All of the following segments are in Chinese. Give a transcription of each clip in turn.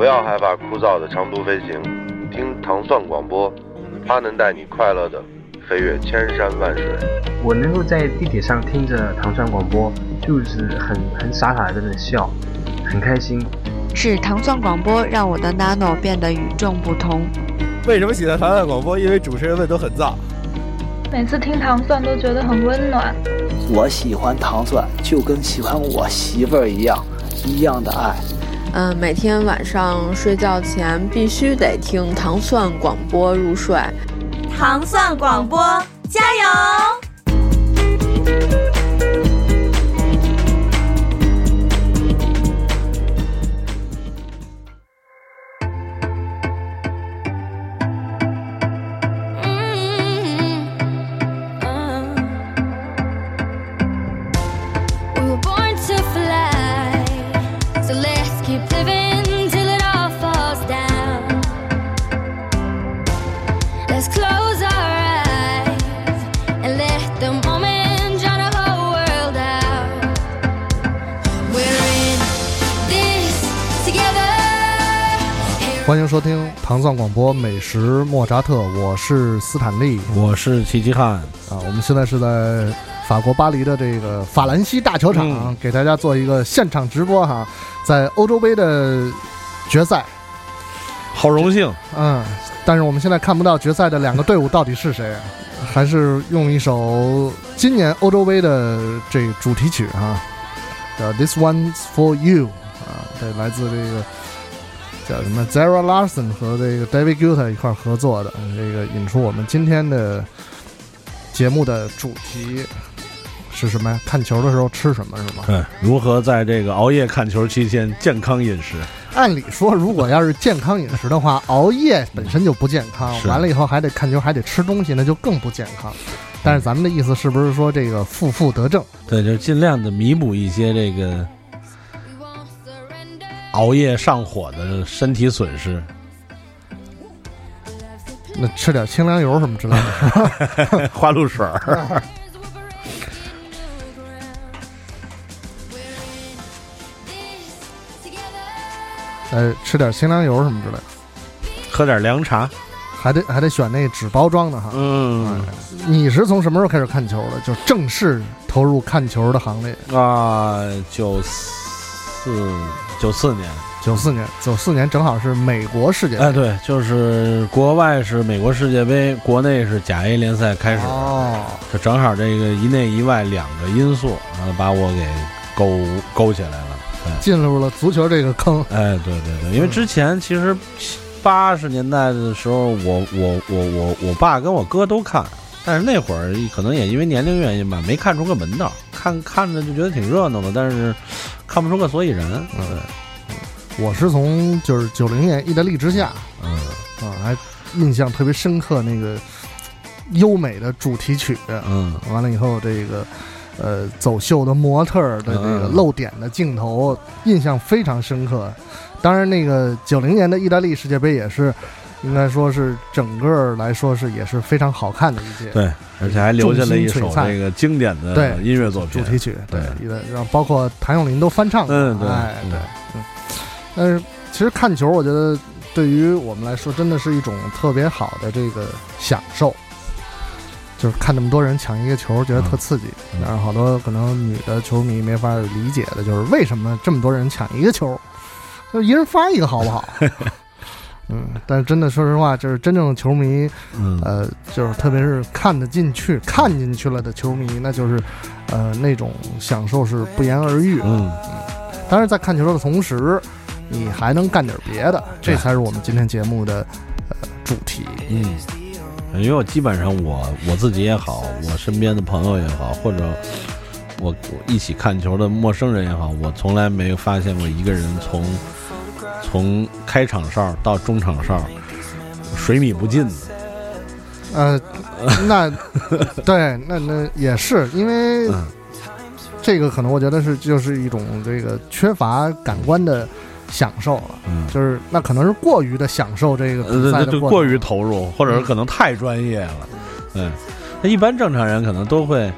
不要害怕枯燥的长途飞行，听糖蒜广播，它能带你快乐的飞越千山万水。我能够在地铁上听着糖蒜广播，就是很很傻傻的在那笑，很开心。是糖蒜广播让我的 nano 变得与众不同。为什么喜欢糖蒜广播？因为主持人们都很燥。每次听糖蒜都觉得很温暖。我喜欢糖蒜，就跟喜欢我媳妇儿一样，一样的爱。嗯，每天晚上睡觉前必须得听糖蒜广播入睡。糖蒜广播，加油！糖蒜广播美食莫扎特，我是斯坦利，我是齐齐汉啊。我们现在是在法国巴黎的这个法兰西大球场，给大家做一个现场直播哈，在欧洲杯的决赛，好荣幸，嗯。但是我们现在看不到决赛的两个队伍到底是谁，还是用一首今年欧洲杯的这主题曲哈，叫《This One's for You》啊，对来自这个。叫什么？Zara Larson 和这个 David Guetta 一块合作的，这个引出我们今天的节目的主题是什么呀？看球的时候吃什么是吗？对，如何在这个熬夜看球期间健康饮食？按理说，如果要是健康饮食的话，熬夜本身就不健康，完了以后还得看球，还得吃东西，那就更不健康。但是咱们的意思是不是说这个负负得正？对，就尽量的弥补一些这个。熬夜上火的身体损失，那吃点清凉油什么之类的，花露水儿，呃，吃点清凉油什么之类的，喝点凉茶，还得还得选那纸包装的哈。嗯，你是从什么时候开始看球的？就正式投入看球的行列啊？九四。九四年，九四年，九四年正好是美国世界杯。哎，对，就是国外是美国世界杯，国内是甲 A 联赛开始。哦，就正好这个一内一外两个因素，然后把我给勾勾起来了，进入了足球这个坑。哎，对对对，因为之前其实八十年代的时候，我我我我我爸跟我哥都看，但是那会儿可能也因为年龄原因吧，没看出个门道，看看着就觉得挺热闹的，但是。看不出个所以然，嗯，我是从就是九零年意大利之下，嗯。啊，还印象特别深刻那个优美的主题曲，嗯，完了以后这个呃走秀的模特的这个露点的镜头，印象非常深刻。当然，那个九零年的意大利世界杯也是。应该说是整个来说是也是非常好看的一届，对，而且还留下了一首这个经典的音乐作品主题曲，对，然后包括谭咏麟都翻唱，嗯，对，对，嗯。但是其实看球，我觉得对于我们来说，真的是一种特别好的这个享受，就是看那么多人抢一个球，觉得特刺激。但是好多可能女的球迷没法理解的，就是为什么这么多人抢一个球，就一人发一个好不好？嗯，但是真的，说实话，就是真正的球迷，呃，就是特别是看得进去、看进去了的球迷，那就是，呃，那种享受是不言而喻。嗯嗯，当然，在看球的同时，你还能干点别的，这才是我们今天节目的呃主题。嗯，因为我基本上我我自己也好，我身边的朋友也好，或者我我一起看球的陌生人也好，我从来没有发现过一个人从。从开场哨到中场哨，水米不进的。呃，那 对，那那也是因为这个可能我觉得是就是一种这个缺乏感官的享受了，嗯就是那可能是过于的享受这个比赛的过于投入，或者是可能太专业了。嗯，那一般正常人可能都会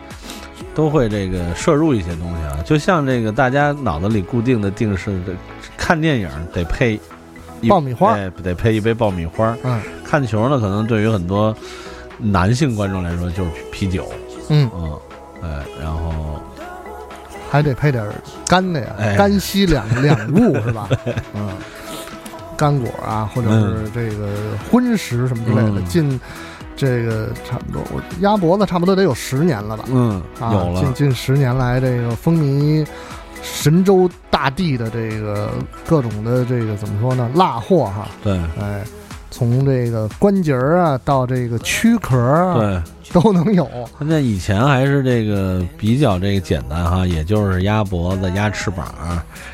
都会这个摄入一些东西啊，就像这个大家脑子里固定的定式的。看电影得配一爆米花。哎，得配一杯爆米花。嗯。看球呢，可能对于很多男性观众来说就是啤酒，嗯，嗯，哎，然后还得配点干的呀，哎。干稀两两物是吧？嗯，干果啊，或者是这个荤食什么之类的，嗯。近这个差不多，我鸭脖子差不多得有十年了吧？嗯，啊，有了。近，近十年来，这个风靡神州大地的这个各种的这个怎么说呢？辣货哈，对。哎，从这个关节儿啊到这个躯壳啊，对。都能有。那以前还是这个比较这个简单哈，也就是鸭脖子、鸭翅膀、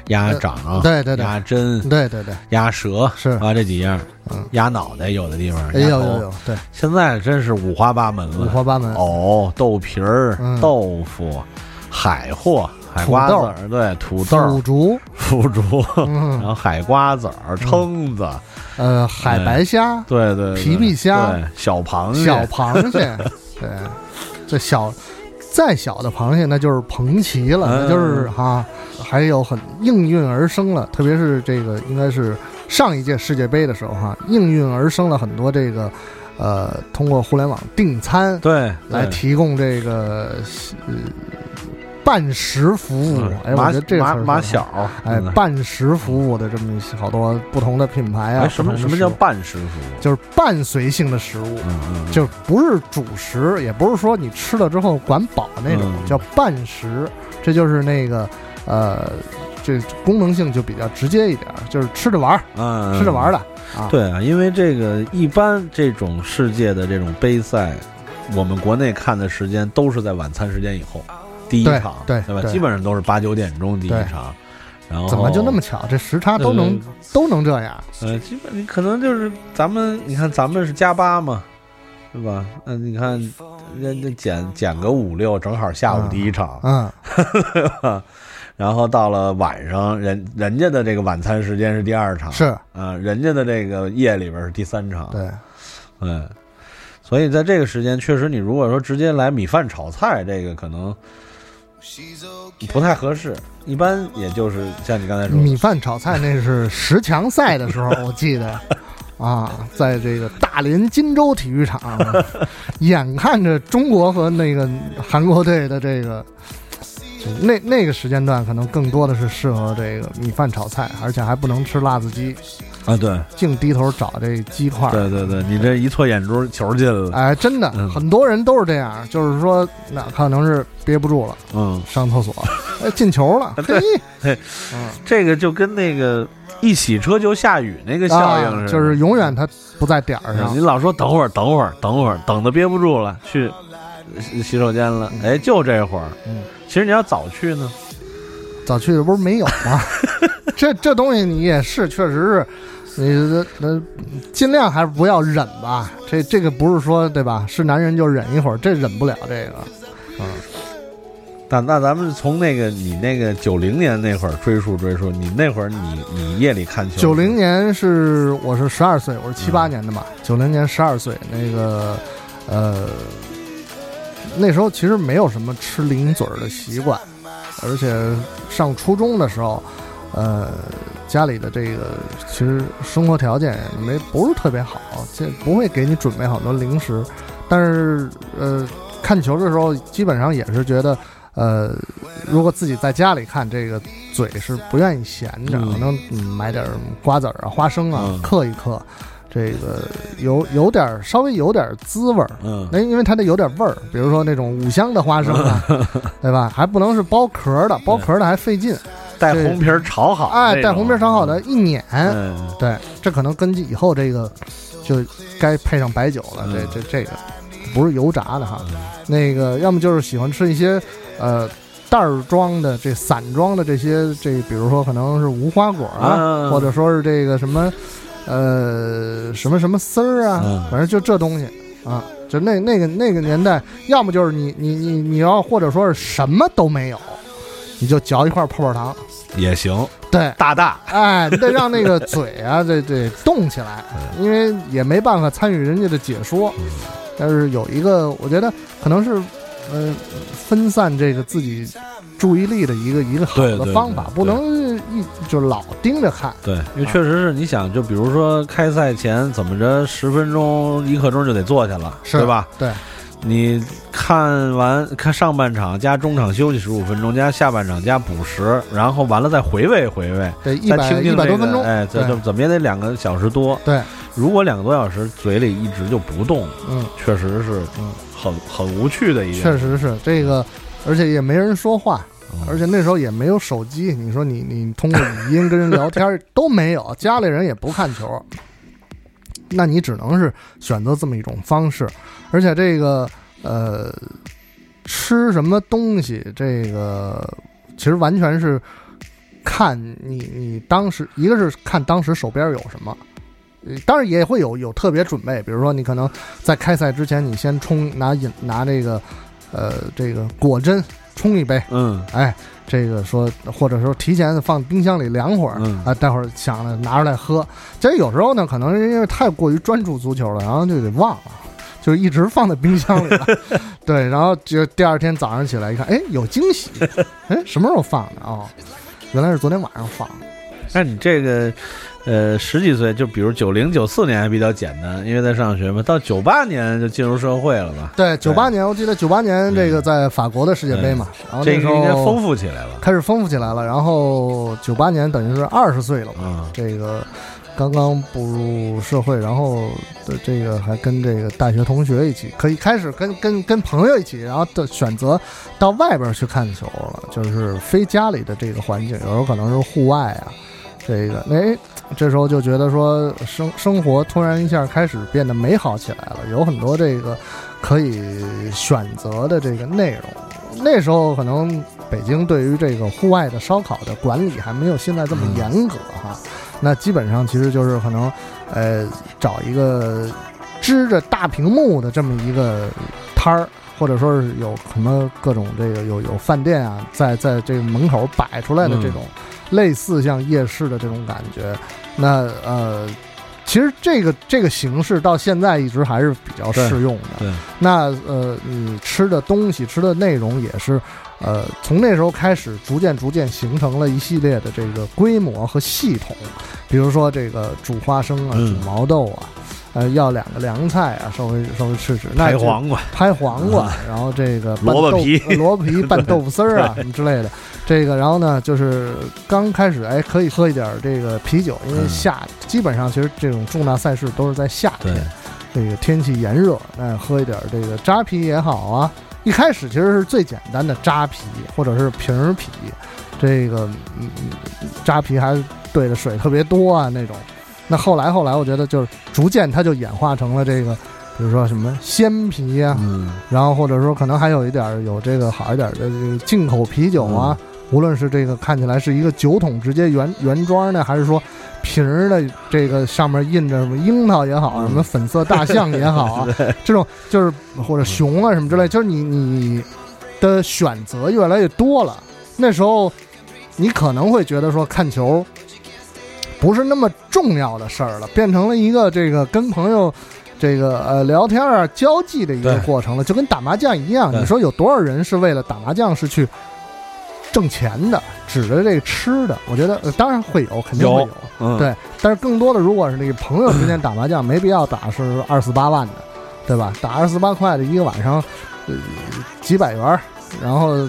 鸭掌、呃对对对。鸭胗、对对对，鸭舌是。啊这几样，嗯，鸭脑袋有的地方，哎鸭头。有有有，对，现在真是五花八门了，五花八门。藕、豆皮儿、嗯。豆腐、海货、海瓜子儿，对，土豆腐、竹，腐竹，然嗯，后海瓜子儿、蛏子，呃，海白虾、对对，皮皮虾，小螃蟹，小螃蟹，对，这小再小的螃蟹那就是彭旗了，嗯那就是哈，还有很应运而生了，特别是这个应该是上一届世界杯的时候哈，应运而生了很多这个呃，通过互联网订餐对，对。来提供这个呃伴食服务嗯，哎，我马觉得这马马小，哎真的，伴食服务的这么好多不同的品牌啊，哎，什么什么叫半食服务？就是伴随性的食物。就不是主食，也不是说你吃了之后管饱那种，嗯叫半食。这就是那个呃，这功能性就比较直接一点，就是吃着玩儿，嗯，吃着玩儿的啊。对啊，因为这个一般这种世界的这种杯赛，我们国内看的时间都是在晚餐时间以后，第一对场，对吧？对基本上都是八九点钟第一场，然后怎么就那么巧？这时差都能都能这样？呃，基本你可能就是咱们，你看咱们是加八嘛，对吧？嗯、你看人家减减个五六，正好下午第一场，嗯，然后到了晚上，人人家的这个晚餐时间是第二场，是啊、人家的这个夜里边是第三场，对，嗯，所以在这个时间，确实你如果说直接来米饭炒菜，这个可能不太合适。一般也就是像你刚才说的，米饭炒菜那是十强赛的时候，我记得。啊，在这个大连金州体育场，眼看着中国和那个韩国队的这个，那那个时间段，可能更多的是适合这个米饭炒菜，而且还不能吃辣子鸡，啊，对。净低头找这鸡块儿。对对对，你这一错眼珠，球进了，哎，真的，嗯。很多人都是这样，就是说，那可能是憋不住了，嗯，上厕所，哎，进球了，对嘿，这个就跟那个一洗车就下雨那个效应似的，啊就是永远它不在点儿上。你。老说等会儿，等会儿，等会儿，等的憋不住了，去洗洗手间了，哎，就这会儿。嗯，其实你要早去呢，早去的不是没有吗？这这东西你也是，确实是，你那尽量还是不要忍吧。这这个不是说对吧？是男人就忍一会儿，这忍不了这个。嗯那那咱们从那个你那个九零年那会儿追溯追溯，你那会儿你你夜里看球，九零年是我是十二岁，我是七八年的嘛。九零年十二岁，那个呃，那时候其实没有什么吃零嘴儿的习惯，而且上初中的时候，呃，家里的这个其实生活条件也没不是特别好，这不会给你准备好多零食，但是呃，看球的时候基本上也是觉得。呃，如果自己在家里看，这个嘴是不愿意闲着，嗯可能嗯买点瓜子儿啊、花生啊，嗯嗑一嗑，这个有有点儿稍微有点儿滋味儿。嗯，那因为它得有点味儿，比如说那种五香的花生啊，对吧？还不能是剥壳的，剥壳的还费劲。带红皮儿炒好，哎，带红皮儿炒好的，一碾，嗯，对，这可能根据以后这个就该配上白酒了。嗯。这这这个不是油炸的哈，那个要么就是喜欢吃一些呃袋儿装的这散装的这些这，比如说可能是无花果啊，啊。或者说是这个什么呃什么什么丝儿啊，嗯反正就这东西啊。就那那个那个年代，要么就是你你你你要或者说是什么都没有，你就嚼一块泡泡糖，也行，对，大大，哎，你得让那个嘴啊，这这动起来，因为也没办法参与人家的解说。但是有一个，我觉得可能是呃分散这个自己注意力的一个一个好的方法，不能一就老盯着看。对，因为确实是你想，就比如说开赛前怎么着，十分钟一刻钟就得坐下了，是对吧？对，你看完看上半场加中场休息十五分钟加下半场加补时，然后完了再回味回味，对，一再百听一百多分钟，哎，这对。这怎么也得两个小时多。对，如果两个多小时嘴里一直就不动，嗯，确实是嗯。很很无趣的一件。确实是这个，而且也没人说话，嗯。而且那时候也没有手机，你说你你通过语音跟人聊天 都没有，家里人也不看球，那你只能是选择这么一种方式，而且这个呃，吃什么东西，这个其实完全是看你你当时一个是看当时手边有什么。呃当然也会有有特别准备，比如说你可能在开赛之前，你先冲拿饮拿这个，呃，这个果珍冲一杯，嗯哎，这个说或者说提前放冰箱里凉会儿，嗯啊，待会儿想着拿出来喝。其实有时候呢，可能是因为太过于专注足球了，然后就给忘了，就一直放在冰箱里了。对，然后就第二天早上起来一看，哎，有惊喜，哎，什么时候放的？哦，原来是昨天晚上放的。那你这个，呃，十几岁，就比如九零九四年还比较简单，因为在上学嘛。到九八年就进入社会了吧？对，九八年我记得九八年这个在法国的世界杯嘛，然后这个那时候应该丰富起来了。开始丰富起来了。然后九八年等于是二十岁了嘛，嗯这个刚刚步入社会，然后的这个还跟这个大学同学一起，可以开始跟跟跟朋友一起，然后的选择到外边去看球了，就是非家里的这个环境，有时候可能是户外啊，这个哎。这时候就觉得说生生活突然一下开始变得美好起来了，有很多这个可以选择的这个内容。那时候可能北京对于这个户外的烧烤的管理还没有现在这么严格哈，那基本上其实就是可能，呃，找一个支着大屏幕的这么一个摊儿，或者说是有什么各种这个有有饭店啊，在在这个门口摆出来的这种类似像夜市的这种感觉，那呃。其实这个这个形式到现在一直还是比较适用的。对，那呃，你吃的东西、吃的内容也是，呃，从那时候开始，逐渐逐渐形成了一系列的这个规模和系统。比如说这个煮花生啊，嗯煮毛豆啊，呃，要两个凉菜啊，稍微稍微吃吃。拍黄瓜，拍黄瓜，然后这个 拌豆萝卜皮呃萝卜皮拌豆腐丝儿啊什么之类的。这个，然后呢，就是刚开始哎，可以喝一点儿这个啤酒，因为嗯夏基本上其实这种重大赛事都是在夏天，这个天气炎热，哎，喝一点儿这个扎啤也好啊。一开始其实是最简单的扎啤或者是瓶儿啤，这个嗯嗯扎啤还兑的水特别多啊那种。那后来后来，我觉得就是逐渐它就演化成了这个，比如说什么鲜啤呀、嗯，然后或者说可能还有一点儿有这个好一点儿的这个进口啤酒啊，无论是这个看起来是一个酒桶直接原原装的，还是说瓶儿的这个上面印着什么樱桃也好，什么粉色大象也好啊 这种就是或者熊啊什么之类，就是你你的选择越来越多了。那时候你可能会觉得说看球不是那么重要的事儿了，变成了一个这个跟朋友。这个呃聊天啊交际的一个过程了，就跟打麻将一样。你说有多少人是为了打麻将是去挣钱的，指着这个吃的？我觉得、呃、当然会有，肯定会有。嗯，对，但是更多的如果是那个朋友之间打麻将，没必要打是二四八万的，对吧？打二四八块的一个晚上，呃几百元，然后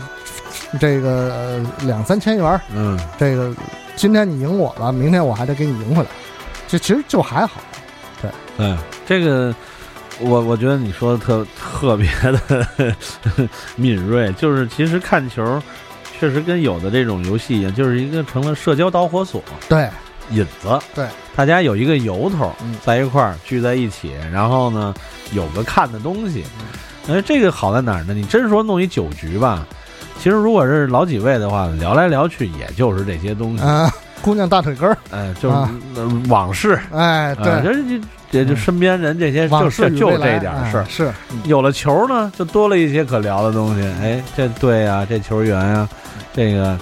这个、呃、两三千元，嗯，这个今天你赢我了，明天我还得给你赢回来，这其实就还好。对对，这个我我觉得你说的特特别的 敏锐，就是其实看球确实跟有的这种游戏一样，就是一个成了社交导火索、对引子。对，大家有一个由头嗯，在一块儿聚在一起，然后呢有个看的东西。哎，这个好在哪儿呢？你真说弄一酒局吧，其实如果是老几位的话，聊来聊去也就是这些东西。啊、姑娘大腿根儿，哎，就是、往事。哎，对，啊，就是就也就身边人这些，就往事就就这点事儿哎。是，嗯有了球呢，就多了一些可聊的东西。哎，这队啊，这球员啊，这个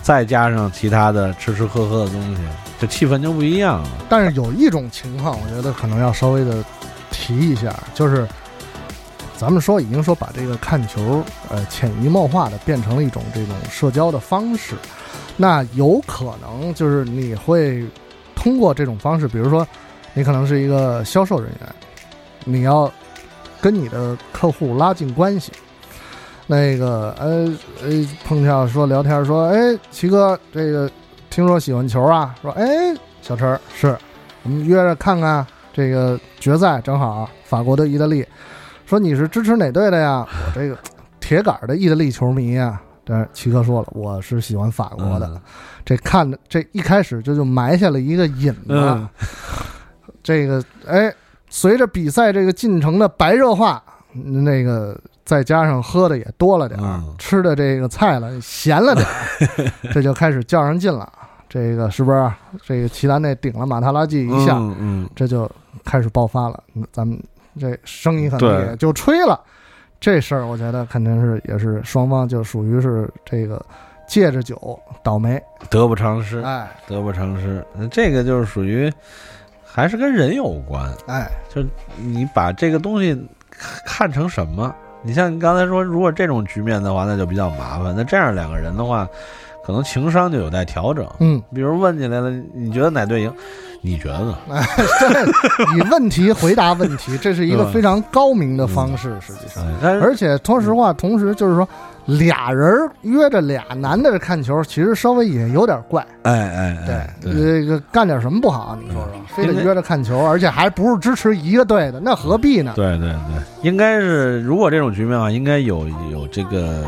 再加上其他的吃吃喝喝的东西，这气氛就不一样了。但是有一种情况，我觉得可能要稍微的提一下，就是咱们说已经说把这个看球，呃，潜移默化的变成了一种这种社交的方式，那有可能就是你会通过这种方式，比如说你可能是一个销售人员，你要跟你的客户拉近关系，那个呃呃碰巧说聊天说，哎，齐哥，这个听说喜欢球啊，说，哎，小陈是，我们约着看看这个决赛，正好法国对意大利。说你是支持哪队的呀？我这个铁杆的意大利球迷啊。但是齐哥说了，我是喜欢法国的。这看着这一开始这就埋下了一个引子。这个哎，随着比赛这个进程的白热化，那个再加上喝的也多了点儿，吃的这个菜了咸了点儿，这就开始较上劲了。这个是不是？这个齐达内顶了马塔拉季一下，嗯，这就开始爆发了。咱们。这生意可能也就吹了，这事儿我觉得肯定是也是双方就属于是这个借着酒倒霉，得不偿失，哎，得不偿失。这个就是属于还是跟人有关，哎，就你把这个东西看成什么？你像你刚才说，如果这种局面的话，那就比较麻烦。那这样两个人的话，可能情商就有待调整。嗯，比如问起来了，你觉得哪队赢？你觉得？哎，以问题回答问题，这是一个非常高明的方式。实际上，而且说实话，同时就是说，俩人约着俩男的看球，其实稍微也有点怪。哎哎，对，这个干点什么不好？你说说，非得约着看球，而且还不是支持一个队的，那何必呢？对对对，应该是如果这种局面啊，应该有有这个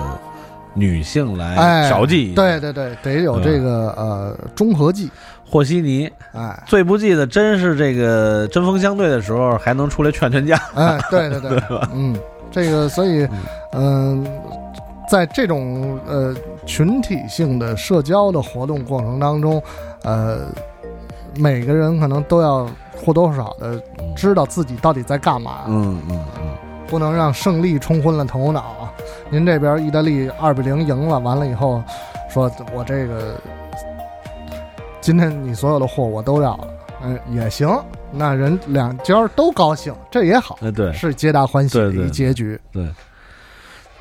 女性来调剂。对对对，得有这个呃中和剂。和稀泥，哎，最不济的真是这个针锋相对的时候，还能出来劝劝架，哎，对对对，嗯，这个所以，嗯，在这种呃群体性的社交的活动过程当中，呃，每个人可能都要或多或少的知道自己到底在干嘛，嗯嗯嗯，不能让胜利冲昏了头脑啊！您这边意大利二比零赢了，完了以后，说我这个。今天你所有的货我都要了，嗯，也行，那人两家都高兴，这也好，对，是皆大欢喜的一结局。对，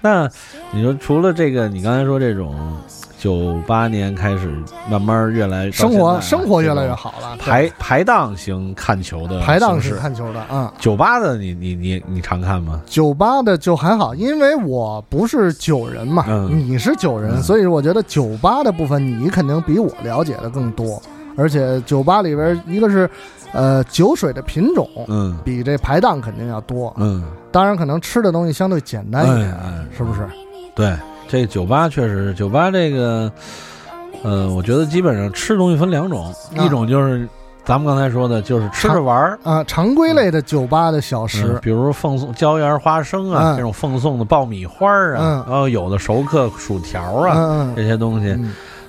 那你说除了这个，你刚才说这种九八年开始慢慢越来生活生活越来越好了，排排档型看球的排档式。看球的啊，酒吧的你你你你常看吗？酒吧的就还好，因为我不是酒人嘛，你是酒人，所以我觉得酒吧的部分你肯定比我了解的更多。而且酒吧里边，一个是，呃，酒水的品种，嗯，比这排档肯定要多，嗯，当然可能吃的东西相对简单一点，是不是？对，这酒吧确实是酒吧这个，呃，我觉得基本上吃东西分两种，一种就是咱们刚才说的，就是吃着玩儿啊，常规类的酒吧的小食，比如奉送椒盐花生啊，这种奉送的爆米花啊，然后有的熟客薯条啊，这些东西。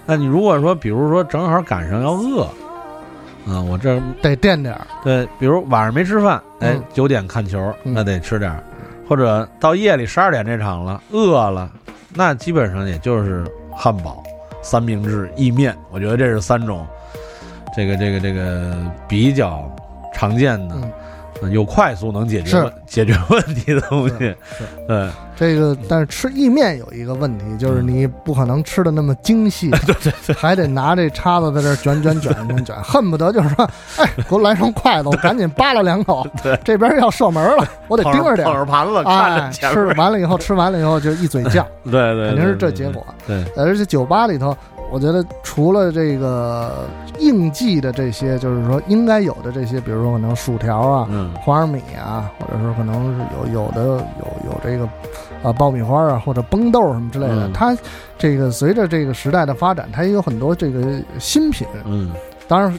那你如果说，比如说正好赶上要饿，啊，我这得垫点儿。对，比如晚上没吃饭，哎，九点看球，那得吃点儿，或者到夜里十二点这场了，饿了，那基本上也就是汉堡、三明治、意面。我觉得这是三种，这个这个这个比较常见的。又快速能解决解决问题的东西，对这个，但是吃意面有一个问题，就是你不可能吃的那么精细，对对对，还得拿这叉子在这卷卷卷卷卷，恨不得就是说，哎，给我来双筷子，我赶紧扒拉两口，对，这边要射门了，我得盯着点，捧着盘子看着吃完了以后，吃完了以后就一嘴酱，对对，肯定是这结果，对，而且酒吧里头。我觉得除了这个应季的这些，就是说应该有的这些，比如说可能薯条啊、嗯花生米啊，或者说可能是有有的有有这个啊爆米花啊或者崩豆什么之类的，它这个随着这个时代的发展，它也有很多这个新品。嗯，当然，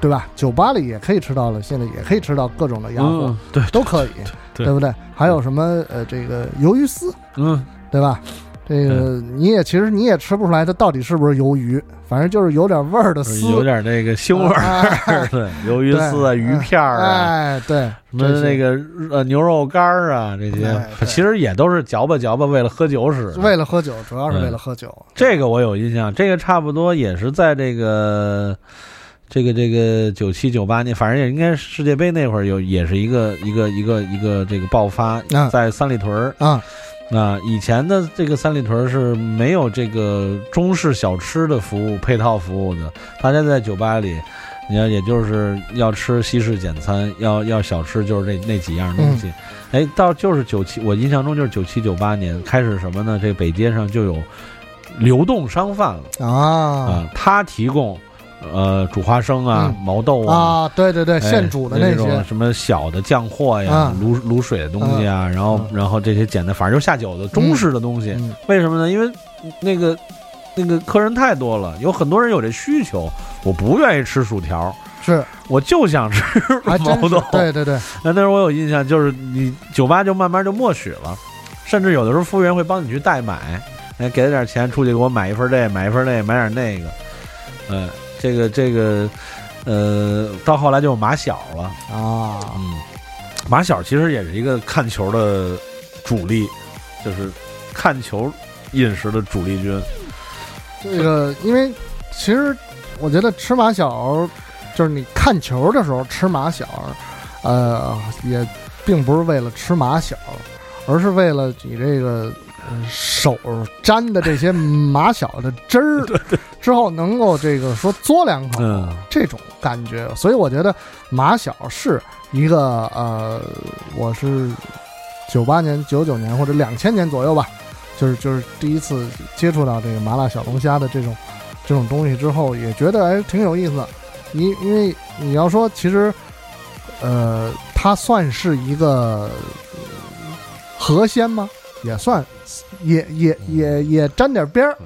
对吧？酒吧里也可以吃到了，现在也可以吃到各种的鸭货，对，都可以，对不对？还有什么呃这个鱿鱼丝，嗯，对吧？这个你也其实你也吃不出来它到底是不是鱿鱼，反正就是有点味儿的丝，有点那个腥味儿。对，鱿鱼丝啊，鱼片儿啊，哎，对，什么那个呃牛肉干儿啊，这些其实也都是嚼吧嚼吧，为了喝酒使。为了喝酒，主要是为了喝酒。这个我有印象，这个差不多也是在这个这个这个九七九八年，反正也应该世界杯那会儿有，也是一个一个一个一个这个爆发，在三里屯儿啊。那以前的这个三里屯是没有这个中式小吃的服务配套服务的，大家在酒吧里，你要也就是要吃西式简餐，要要小吃就是这那几样东西。哎，到就是九七，我印象中就是九七九八年开始什么呢？这北街上就有流动商贩了啊啊，他提供。呃，煮花生啊，毛豆啊，对对对，现煮的那种什么小的酱货呀，卤卤水的东西啊，然后然后这些简单，反正就下酒的中式的东西。为什么呢？因为那个那个客人太多了，有很多人有这需求。我不愿意吃薯条，是我就想吃毛豆。对对对，那那时候我有印象，就是你酒吧就慢慢就默许了，甚至有的时候服务员会帮你去代买，哎，给他点钱出去给我买一份这，买一份那，买点那个，嗯。这个这个，呃，到后来就马小了啊，嗯，马小其实也是一个看球的主力，就是看球饮食的主力军。这个，因为其实我觉得吃马小，就是你看球的时候吃马小，呃，也并不是为了吃马小，而是为了你这个。手沾的这些马小的汁儿，之后能够这个说嘬两口，这种感觉，所以我觉得马小是一个呃，我是九八年、九九年或者两千年左右吧，就是就是第一次接触到这个麻辣小龙虾的这种这种东西之后，也觉得哎挺有意思。因因为你要说其实，呃，它算是一个河鲜吗？也算。也也也也沾点边儿，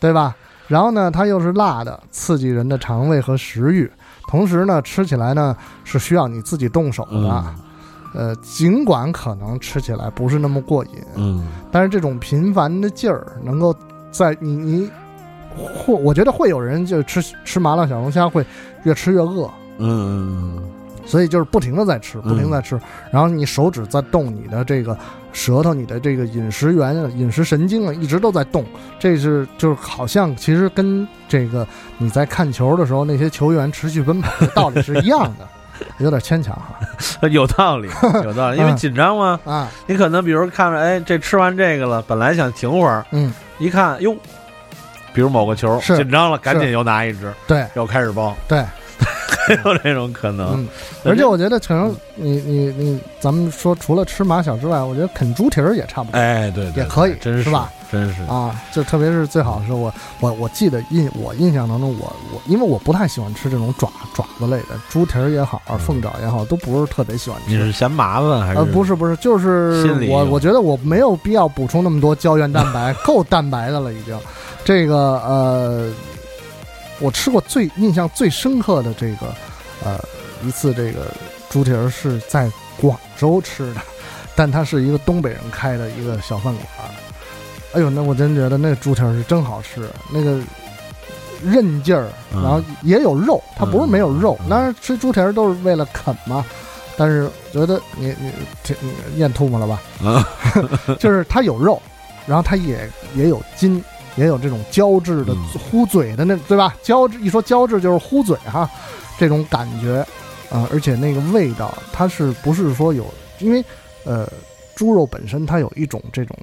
对吧？然后呢，它又是辣的，刺激人的肠胃和食欲。同时呢，吃起来呢是需要你自己动手的。呃，尽管可能吃起来不是那么过瘾，嗯，但是这种频繁的劲儿，能够在你你或我觉得会有人就吃吃麻辣小龙虾会越吃越饿，嗯。所以就是不停的在吃，不停在吃，然后你手指在动，你的这个舌头，你的这个饮食源、饮食神经啊，一直都在动。这是就是好像其实跟这个你在看球的时候，那些球员持续奔跑的道理是一样的，有点牵强哈。有道理，有道理，因为紧张嘛。啊，你可能比如看着，哎，这吃完这个了，本来想停会儿，嗯，一看，哟，比如某个球紧张了，赶紧又拿一只，对，又开始包，对。有这种可能，嗯而且我觉得可能你你你，咱们说除了吃马小之外，我觉得啃猪蹄儿也差不多。哎，对，也可以，真是吧？真是啊，就特别是最好是我我我记得印我印象当中，我我因为我不太喜欢吃这种爪爪子类的猪蹄儿也好，凤爪也好，都不是特别喜欢吃。你是嫌麻烦还是？呃，不是不是，就是我我觉得我没有必要补充那么多胶原蛋白，够蛋白的了已经。这个呃。我吃过最印象最深刻的这个，呃，一次这个猪蹄儿是在广州吃的，但它是一个东北人开的一个小饭馆儿。哎呦，那我真觉得那猪蹄儿是真好吃，那个韧劲儿，然后也有肉，它不是没有肉。当然吃猪蹄儿都是为了啃嘛，但是觉得你你这咽吐沫了吧？啊，就是它有肉，然后它也也有筋。也有这种胶质的糊嘴的那对吧？胶质一说胶质就是糊嘴哈，这种感觉啊，而且那个味道它是不是说有？因为呃，猪肉本身它有一种这种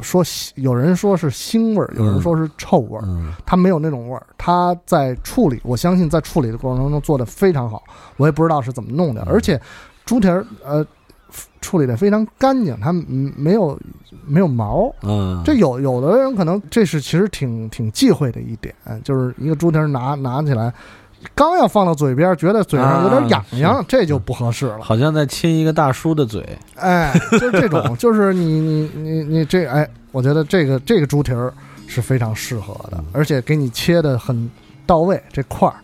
说有人说是腥味儿，有人说是臭味儿，它没有那种味儿。它在处理，我相信在处理的过程当中做的非常好。我也不知道是怎么弄的，而且猪蹄儿呃。处理的非常干净，它没有没有毛。嗯，这有有的人可能这是其实挺挺忌讳的一点，就是一个猪蹄拿拿起来，刚要放到嘴边，觉得嘴上有点痒痒，这就不合适了。好像在亲一个大叔的嘴。哎，就是这种，就是你你你你这哎，我觉得这个这个猪蹄儿是非常适合的，而且给你切的很到位，这块儿。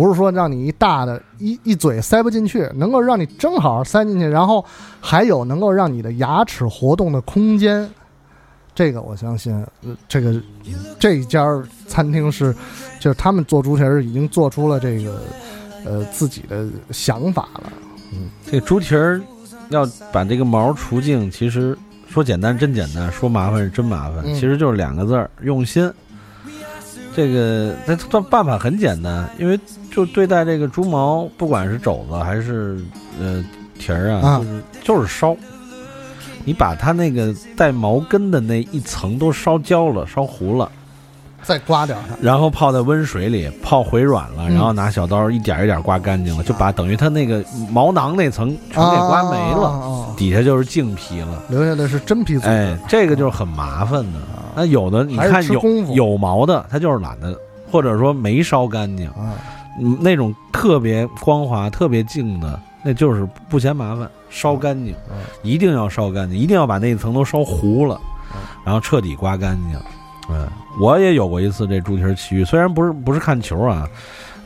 不是说让你一大的一一嘴塞不进去，能够让你正好塞进去，然后还有能够让你的牙齿活动的空间。这个我相信，这个这一家餐厅是，就是他们做猪蹄儿已经做出了这个呃自己的想法了。嗯，这猪蹄儿要把这个毛除净，其实说简单真简单，说麻烦是真麻烦，其实就是两个字儿：用心。这个那办办法很简单，因为就对待这个猪毛，不管是肘子还是呃蹄儿啊，就是就是烧。你把它那个带毛根的那一层都烧焦了、烧糊了，再刮掉它，然后泡在温水里泡回软了，然后拿小刀一点一点刮干净了，就把等于它那个毛囊那层全给刮没了，底下就是净皮了，留下的是真皮。哎，这个就是很麻烦的。那有的你看有有毛的，它就是懒得，或者说没烧干净，嗯，那种特别光滑、特别净的。那就是不嫌麻烦，烧干净，一定要烧干净，一定要把那一层都烧糊了，然后彻底刮干净。嗯，我也有过一次这猪蹄奇遇，虽然不是不是看球啊，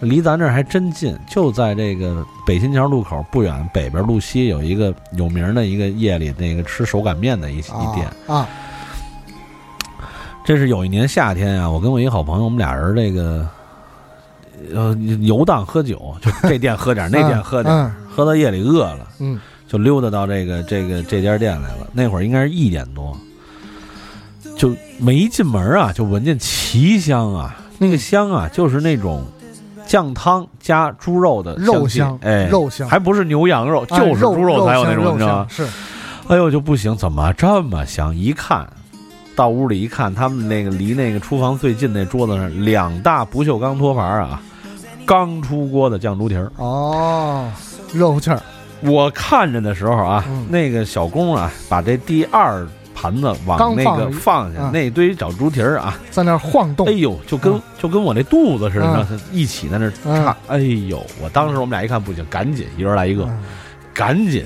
离咱这儿还真近，就在这个北新桥路口不远，北边路西有一个有名的一个夜里那个吃手擀面的一一店啊。这是有一年夏天啊，我跟我一个好朋友，我们俩人这个。呃，游荡喝酒，就这店喝点，那店喝点，喝到夜里饿了，嗯，就溜达到这个这个这家店来了。那会儿应该是一点多，就没进门啊，就闻见奇香啊，那个香啊，就是那种酱汤加猪肉的肉香，哎，肉香，还不是牛羊肉，就是猪肉才有那种，你知道吗？是，哎呦就不行，怎么这么香？一看。到屋里一看，他们那个离那个厨房最近那桌子上两大不锈钢托盘啊，刚出锅的酱猪蹄儿。哦，肉气儿。我看着的时候啊，那个小工啊，把这第二盘子往那个放下，那堆小猪蹄儿啊，在那晃动，哎呦，就跟就跟我那肚子似的，一起在那插。哎呦，我当时我们俩一看不行，赶紧一人来一个，赶紧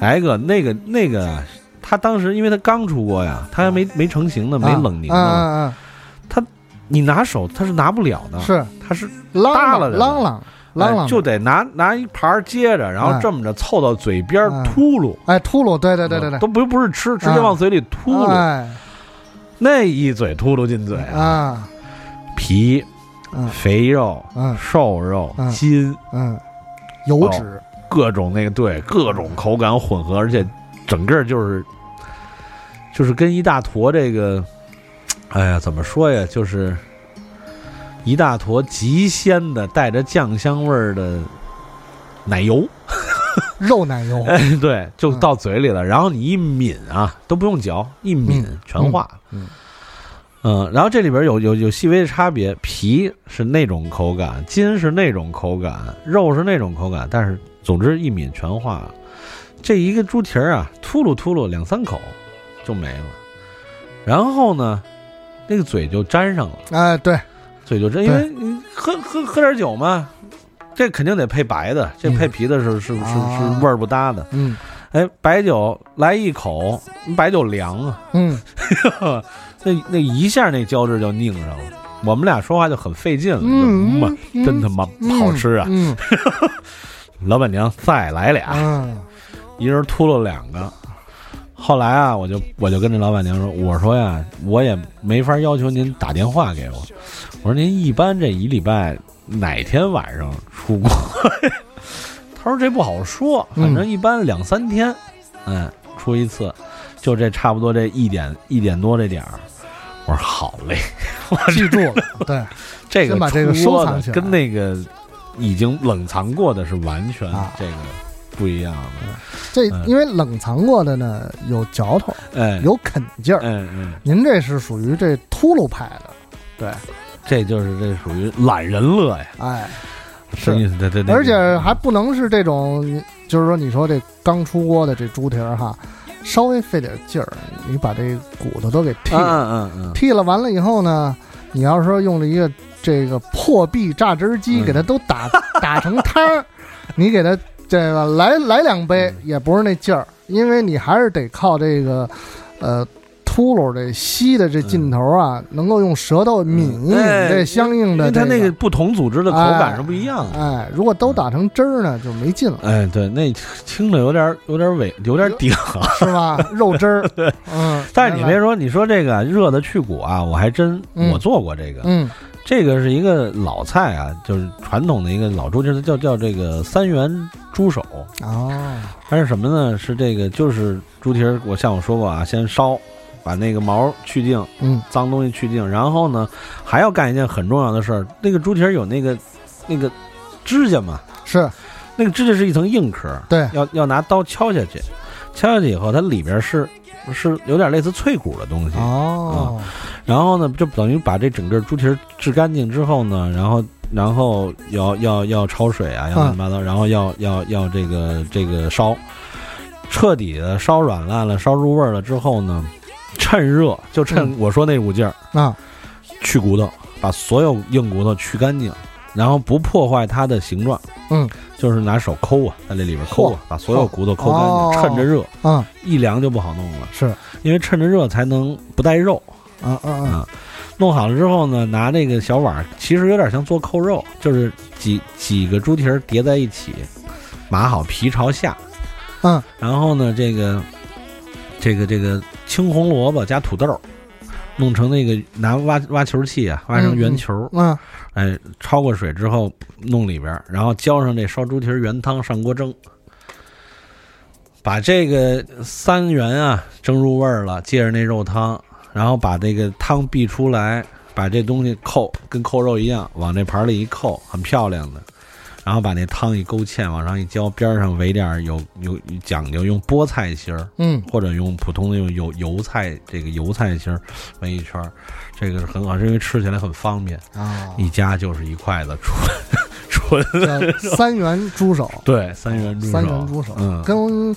来一个那个那个。他当时因为他刚出锅呀，他还没没成型呢，没冷凝呢。他你拿手它是拿不了的，是。它是拉了啷啷啷啷，就得拿拿一盘接着，然后这么着凑到嘴边秃噜。哎，秃噜，对对对对对，都不不是吃，直接往嘴里秃噜。那一嘴秃噜进嘴啊，皮、肥肉、瘦肉、筋、嗯，油脂，各种那个对各种口感混合，而且整个就是。就是跟一大坨这个，哎呀，怎么说呀？就是一大坨极鲜的带着酱香味儿的奶油，肉奶油。哎，对，就到嘴里了。然后你一抿啊，都不用嚼，一抿全化了。嗯，嗯。然后这里边有有有细微的差别，皮是那种口感，筋是那种口感，肉是那种口感。但是总之一抿全化了。这一个猪蹄儿啊，秃噜秃噜两三口。就没了，然后呢，那个嘴就粘上了。哎，对，嘴就粘，因为你喝喝喝点酒嘛，这肯定得配白的，这配啤的是是是是味儿不搭的。嗯，哎，白酒来一口，白酒凉啊。嗯，那那一下那胶质就拧上了，我们俩说话就很费劲了。嗯，真他妈好吃啊！老板娘再来俩，一人秃噜两个。后来啊，我就我就跟这老板娘说，我说呀，我也没法要求您打电话给我。我说您一般这一礼拜哪天晚上出国？他说这不好说，反正一般两三天，嗯，出一次，就这差不多这一点一点多这点儿。我说好嘞，我记住了。对，这个把这个收藏起来，跟那个已经冷藏过的是完全这个。不一样的，这因为冷藏过的呢有嚼头，哎，有啃劲儿，嗯嗯，您这是属于这秃噜派的，对，这就是这属于懒人乐呀，哎，是，对对对，而且还不能是这种，就是说你说这刚出锅的这猪蹄儿哈，稍微费点劲儿，你把这骨头都给剔了，嗯嗯，剔了完了以后呢，你要是说用了一个这个破壁榨汁机给它都打 打成汤儿，你给它。这个来来两杯也不是那劲儿，因为你还是得靠这个，呃，秃噜这吸的这劲头啊，能够用舌头抿一抿这相应的。因为它那个不同组织的口感是不一样的。哎，如果都打成汁儿呢，就没劲了。哎，对，那听着有点有点尾，有点顶，是吧？肉汁儿。对，嗯。但是你别说，你说这个热的去骨啊，我还真我做过这个。嗯。这个是一个老菜啊，就是传统的一个老猪蹄，叫叫这个三元猪手哦。它是什么呢？是这个，就是猪蹄儿。我像我说过啊，先烧，把那个毛去净，嗯，脏东西去净。然后呢，还要干一件很重要的事儿，那个猪蹄儿有那个那个指甲嘛，是那个指甲是一层硬壳，对，要要拿刀敲下去，敲下去以后，它里边是是有点类似脆骨的东西哦、啊。然后呢，就等于把这整个猪蹄儿治干净之后呢，然后然后要要要焯水啊，要乱七八糟，然后要要要这个这个烧，彻底的烧软烂了，烧入味儿了之后呢，趁热就趁我说那股劲儿啊，去骨头，把所有硬骨头去干净，然后不破坏它的形状，嗯，就是拿手抠啊，在这里边抠啊，把所有骨头抠干净，哦、趁着热，啊，一凉就不好弄了，是。因为趁着热才能不带肉。啊啊。啊！弄好了之后呢，拿那个小碗，其实有点像做扣肉，就是几几个猪蹄儿叠在一起，码好皮朝下，嗯，然后呢，这个这个这个青红萝卜加土豆，弄成那个拿挖挖球器啊，挖成圆球，嗯，哎，焯过水之后弄里边，然后浇上这烧猪蹄儿原汤上锅蒸。把这个三元啊蒸入味儿了，借着那肉汤。然后把这个汤避出来，把这东西扣跟扣肉一样，往这盘里一扣，很漂亮的。然后把那汤一勾芡，往上一浇，边上围点有有讲究，用菠菜心儿，嗯，或者用普通的用油油菜这个油菜心儿围一圈，这个是很好，因为吃起来很方便啊。一夹就是一筷子纯 纯三元猪手，对，三元猪手，三元猪手，嗯，跟。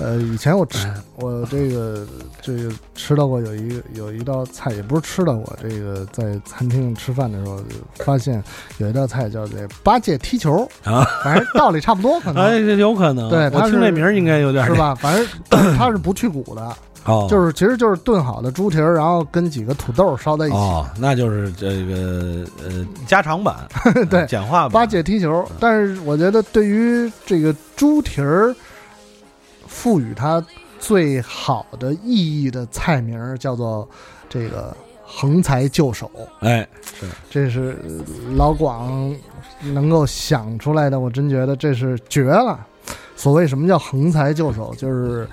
呃，以前我吃我这个这个吃到过有一个有一道菜，也不是吃到过，这个在餐厅吃饭的时候发现有一道菜叫这八戒踢球啊，反正道理差不多，可能。哎，有可能，对，我听这名儿应该有点是吧？反正 它是不去骨的，哦，就是其实就是炖好的猪蹄儿，然后跟几个土豆烧在一起，哦，那就是这个呃加长版，对，简化版。八戒踢球，但是我觉得对于这个猪蹄儿。赋予它最好的意义的菜名叫做这个横财就手。哎，是，这是老广能够想出来的，我真觉得这是绝了。所谓什么叫横财就手，就是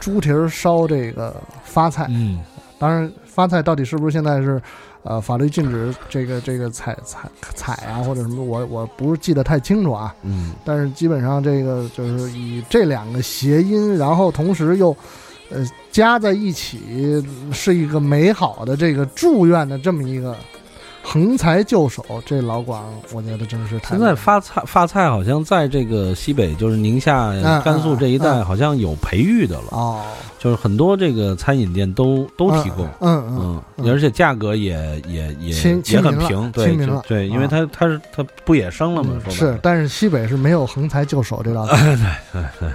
猪蹄儿烧这个发菜。嗯，当然发菜到底是不是现在是？呃，法律禁止这个这个采采采啊，或者什么，我我不是记得太清楚啊。嗯，但是基本上这个就是以这两个谐音，然后同时又，呃，加在一起，是一个美好的这个祝愿的这么一个横财就手。这老广，我觉得真是太。现在发菜发菜好像在这个西北，就是宁夏、甘肃这一带，好像有培育的了。哦。就是很多这个餐饮店都都提供，嗯嗯嗯，而且价格也也也也很平，对对，因为它它是它不野生了嘛，说是，但是西北是没有横财就手这道菜，对对对，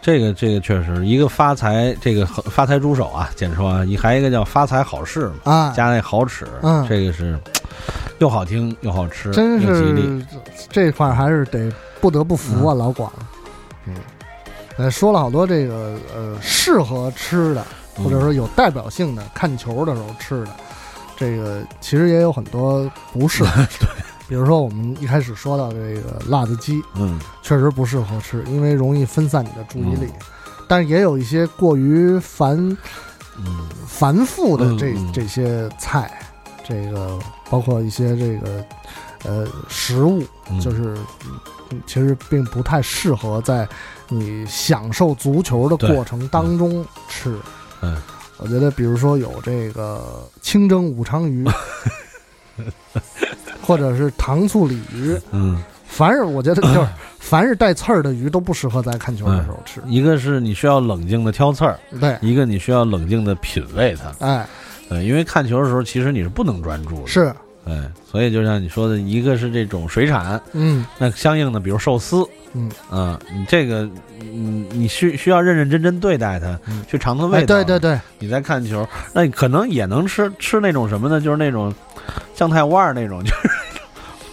这个这个确实一个发财，这个发财猪手啊，简说啊，你还一个叫发财好事啊，加那好齿，嗯，这个是又好听又好吃，真是这块还是得不得不服啊，老广，嗯。呃，说了好多这个呃适合吃的，或者说有代表性的，看球的时候吃的，这个其实也有很多不适合。对，比如说我们一开始说到这个辣子鸡，嗯，确实不适合吃，因为容易分散你的注意力。但是也有一些过于繁，嗯，繁复的这嗯这些菜，这个包括一些这个呃食物，嗯就是其实并不太适合在。你享受足球的过程当中吃，嗯，我觉得比如说有这个清蒸武昌鱼，或者是糖醋鲤鱼，嗯，凡是我觉得就是凡是带刺儿的鱼都不适合在看球的时候吃。一个是你需要冷静的挑刺儿，对；一个你需要冷静的品味它，哎，呃，因为看球的时候其实你是不能专注的，是，对，所以就像你说的，一个是这种水产，嗯，那相应的比如寿司。嗯嗯，你这个，嗯，你需需要认认真真对待它，嗯、去尝它味道。对对对，你在看球，那你可能也能吃吃那种什么呢？就是那种酱太腕那种，就是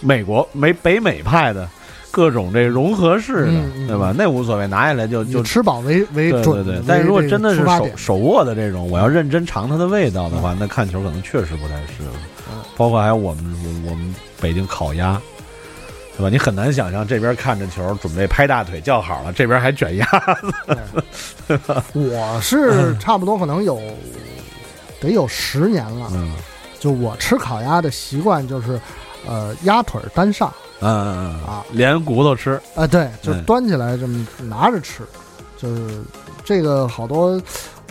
美国美北美派的各种这融合式的，嗯嗯、对吧？那无所谓，拿下来就就吃饱为为准。对对对。但如果真的是手手握的这种，我要认真尝它的味道的话，那看球可能确实不太适合。嗯、包括还有我们我们北京烤鸭。对吧？你很难想象这边看着球，准备拍大腿叫好了，这边还卷鸭子。我是差不多可能有得有十年了。嗯。就我吃烤鸭的习惯就是，呃，鸭腿儿单上。嗯嗯嗯。啊，连骨头吃，啊，对，就嗯端起来这么拿着吃，就是这个好多，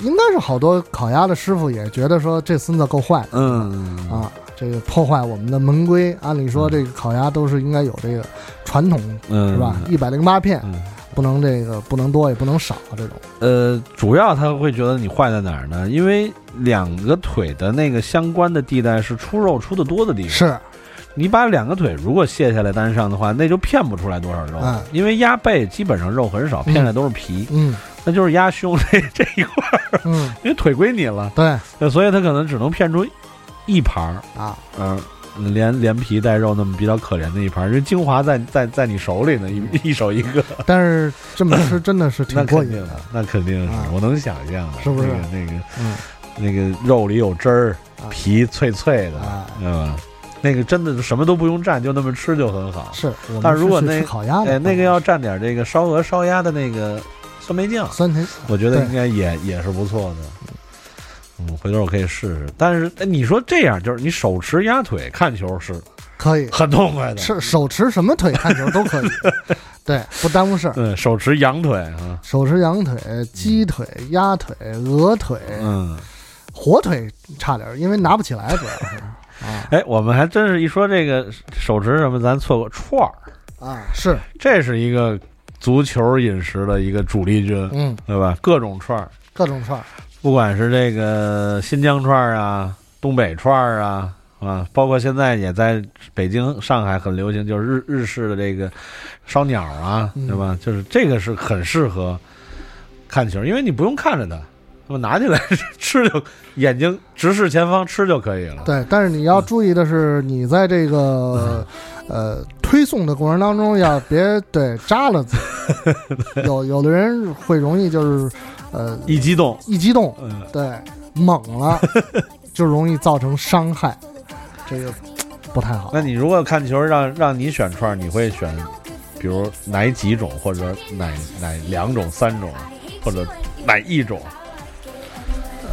应该是好多烤鸭的师傅也觉得说这孙子够坏的。嗯。啊，这个破坏我们的门规。按理说这个烤鸭都是应该有这个传统嗯，是吧？一百零八片，嗯。不能这个不能多也不能少这种。呃，主要他会觉得你坏在哪儿呢？因为两个腿的那个相关的地带是出肉出的多的地方。是，你把两个腿如果卸下来单上的话，那就片不出来多少肉。嗯因为鸭背基本上肉很少，片的都是皮，嗯那就是鸭胸这这一块儿，嗯，因为腿归你了，对对所以他可能只能片出一盘儿，啊，嗯、连连皮带肉那么比较可怜的一盘儿，因为精华在在在你手里呢，一一手一个。但是这么吃真的是挺那过瘾的肯定的，那肯定是，啊我能想象的，是不是那个那个、嗯那个肉里有汁儿，啊皮脆脆的，啊，对吧？那个真的什么都不用蘸，就那么吃就很好。是。但如果那吃烤鸭的，哎，那个要蘸点这个烧鹅、烧鸭的那个酸梅酱，酸甜，我觉得应该也也是不错的。嗯，回头我可以试试。但是哎你说这样，就是你手持鸭腿看球是可以很痛快的，是手持什么腿看球都可以，对，不耽误事儿。对，手持羊腿啊，手持羊腿、鸡腿、鸭腿、鹅腿、嗯。火腿差点，因为拿不起来，主要是 啊。哎，我们还真是一说这个手持什么，咱错过串儿，啊是，这是一个足球饮食的一个主力军，嗯，对吧？各种串儿，各种串儿，不管是这个新疆串儿啊、东北串儿啊，啊，包括现在也在北京、上海很流行，就是日日式的这个烧鸟啊，嗯对吧？就是这个是很适合看球，因为你不用看着它，那么拿起来吃就眼睛直视前方吃就可以了。对。但是你要注意的是，你在这个呃推送的过程当中，要别对扎了自己。有有的人会容易就是呃一激动，一激动，嗯，对猛了，就容易造成伤害，这个不太好。那你如果看球让让你选串，你会选，比如哪几种，或者哪哪两种、三种，或者哪一种？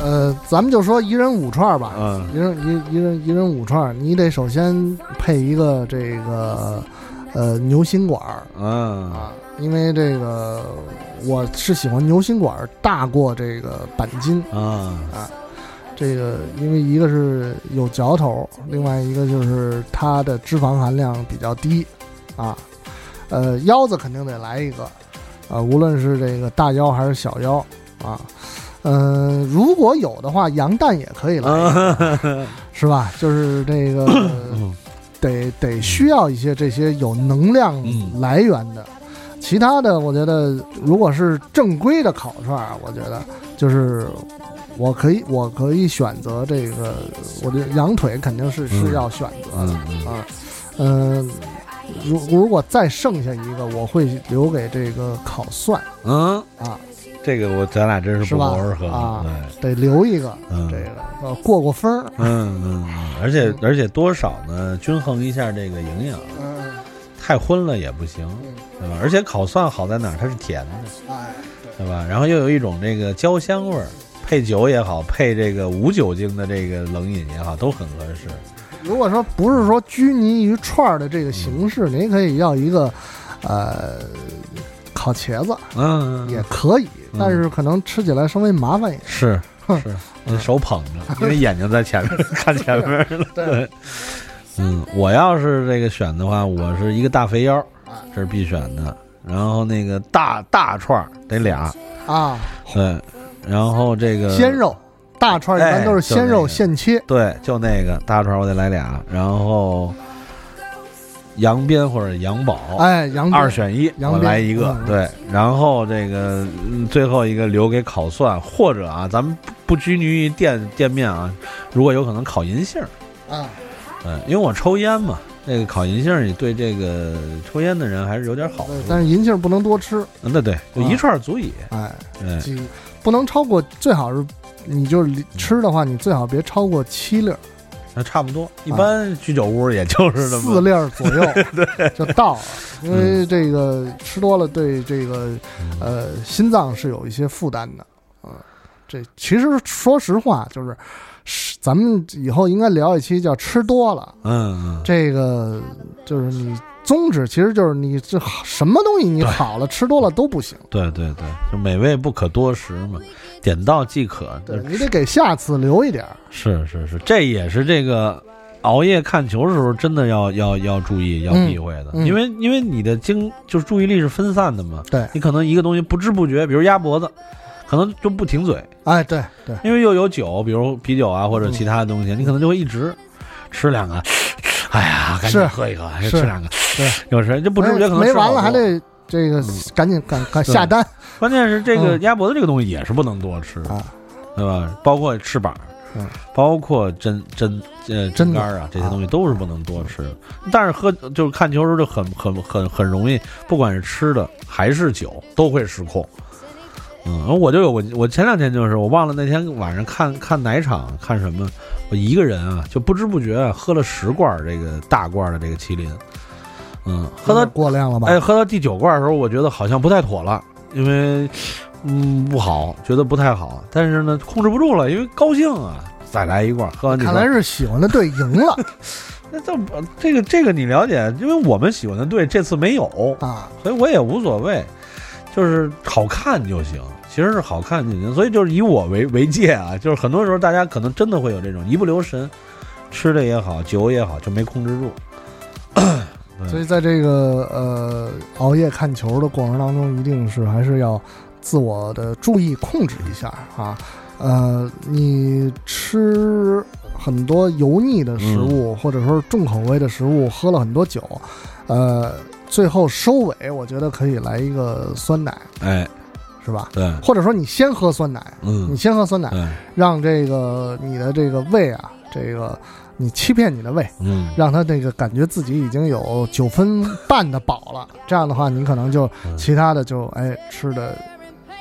呃，咱们就说一人五串吧，嗯一人一一人一人五串，你得首先配一个这个呃牛心管儿嗯啊，因为这个我是喜欢牛心管儿大过这个板筋，啊啊这个因为一个是有嚼头，另外一个就是它的脂肪含量比较低啊，呃腰子肯定得来一个，啊，无论是这个大腰还是小腰啊。嗯、如果有的话，羊蛋也可以来，是吧？就是这个得得需要一些这些有能量嗯。来源的。其他的，我觉得如果是正规的烤串儿，我觉得就是我可以我可以选择这个，我觉得羊腿肯定是是嗯要选择的啊。嗯，如如果再剩下一个，我会留给这个烤蒜嗯，啊，这个我咱俩真是不谋而合啊，得留一个嗯这个呃过过分儿。嗯嗯嗯，而且而且多少呢，均衡一下这个营养，嗯，太荤了也不行，嗯对吧？而且烤蒜好在哪儿？它是甜的，哎，对吧？然后又有一种这个焦香味儿，配酒也好，配这个无酒精的这个冷饮也好，都很合适。如果说不是说拘泥于串儿的这个形式，您可以要一个呃烤茄子嗯，也可以，嗯。但是可能吃起来稍微麻烦一点。是 是，你手捧着，因为眼睛在前面 看前面。了。对，嗯，我要是这个选的话，我是一个大肥腰，这是必选的。然后那个大大串得俩，啊，对，然后这个鲜肉大串儿一般都是鲜肉哎那个。现切，对，就那个大串我得来俩，然后羊鞭或者羊宝，哎，羊鞭二选一，我来一个，嗯。对，然后这个嗯最后一个留给烤蒜，或者啊，咱们不不拘泥于店店面啊，如果有可能烤银杏儿，啊，嗯，因为我抽烟嘛，那个烤银杏儿对这个抽烟的人还是有点好处对，但是银杏不能多吃，嗯，对对，就一串儿足矣，哎，嗯，不能超过，最好是你就是吃的话，你最好别超过七粒儿，那差不多，一般居酒屋也就是这么，四粒儿左右 就到了，因为这个吃多了对这个呃心脏是有一些负担的嗯。这其实说实话，就是是咱们以后应该聊一期叫吃多了，嗯嗯，这个就是你宗旨其实就是你这什么东西你好了吃多了都不行，对对对，就美味不可多食嘛，点到即可。对你得给下次留一点儿。是是是，这也是这个熬夜看球的时候真的要要要注意要避讳的，嗯嗯因为因为你的精就是注意力是分散的嘛，对你可能一个东西不知不觉，比如鸭脖子，可能就不停嘴，哎，对对，因为又有酒，比如啤酒啊或者其他的东西，你可能就会一直吃两个，哎呀，赶紧喝一个，是吃两个，对，有时就不知不觉可能没完了还得这个赶紧赶赶下单。关键是这个嗯。鸭脖子这个东西也是不能多吃，啊，对吧？包括翅膀，嗯。包括针针呃针杆啊，这些东西都是不能多吃。但是喝就是看球的时候就很很很很容易，不管是吃的还是酒，都会失控。嗯，我就有我我前两天就是我忘了那天晚上看看哪场看什么，我一个人啊就不知不觉啊喝了十罐这个大罐的这个麒麟，嗯，喝到过量了吧？哎，喝到第九罐的时候，我觉得好像不太妥了，因为嗯不好，觉得不太好。但是呢，控制不住了，因为高兴啊，再来一罐。喝完这看来是喜欢的队赢了 那这这个这个你了解，因为我们喜欢的队这次没有，啊，所以我也无所谓，就是好看就行。其实是好看就行，所以就是以我为为戒啊，就是很多时候大家可能真的会有这种一不留神，吃的也好，酒也好，就没控制住。所以在这个呃熬夜看球的过程当中，一定是还是要自我的注意控制一下啊。呃，你吃很多油腻的食物，或者说重口味的食物，喝了很多酒，呃，最后收尾，我觉得可以来一个酸奶，哎，是吧？对，或者说你先喝酸奶，嗯。你先喝酸奶，让这个你的这个胃啊，这个你欺骗你的胃，嗯，让他这个感觉自己已经有九分半的饱了，这样的话，你可能就嗯。其他的就哎吃的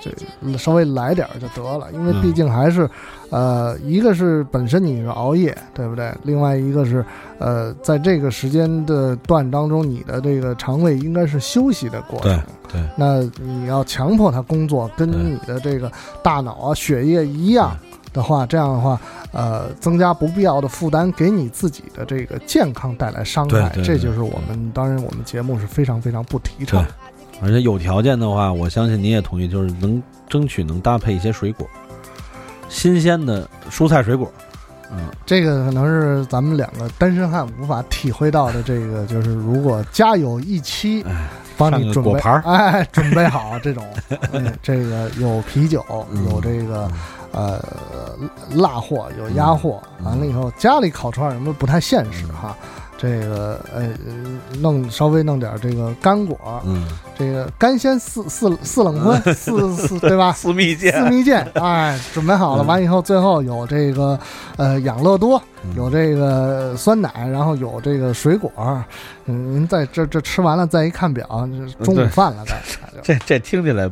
这稍微来点儿就得了，因为嗯毕竟还是，呃，一个是本身你是熬夜，对不对？另外一个是，呃，在这个时间的段当中，你的这个肠胃应该是休息的过程。对，那你要强迫它工作，跟你的这个大脑啊、血液一样的话，这样的话，呃，增加不必要的负担，给你自己的这个健康带来伤害，对对这就是我们当然我们节目是非常非常不提倡对。而且有条件的话，我相信你也同意，就是能争取能搭配一些水果，新鲜的蔬菜水果。嗯，这个可能是咱们两个单身汉无法体会到的。这个就是，如果家有一妻，帮你准备果盘儿哎，准备好这种，哎，这个有啤酒，嗯有这个呃辣货，有鸭货，嗯完了以后家里烤串儿什么不太现实哈。这个呃，弄稍微弄点这个干果，嗯，这个干鲜四四四冷荤四四对吧？四蜜饯四蜜饯，哎，准备好了，嗯完以后最后有这个呃养乐多，嗯有这个酸奶，然后有这个水果，嗯，您在这这吃完了再一看表，这中午饭了，再 这这听起来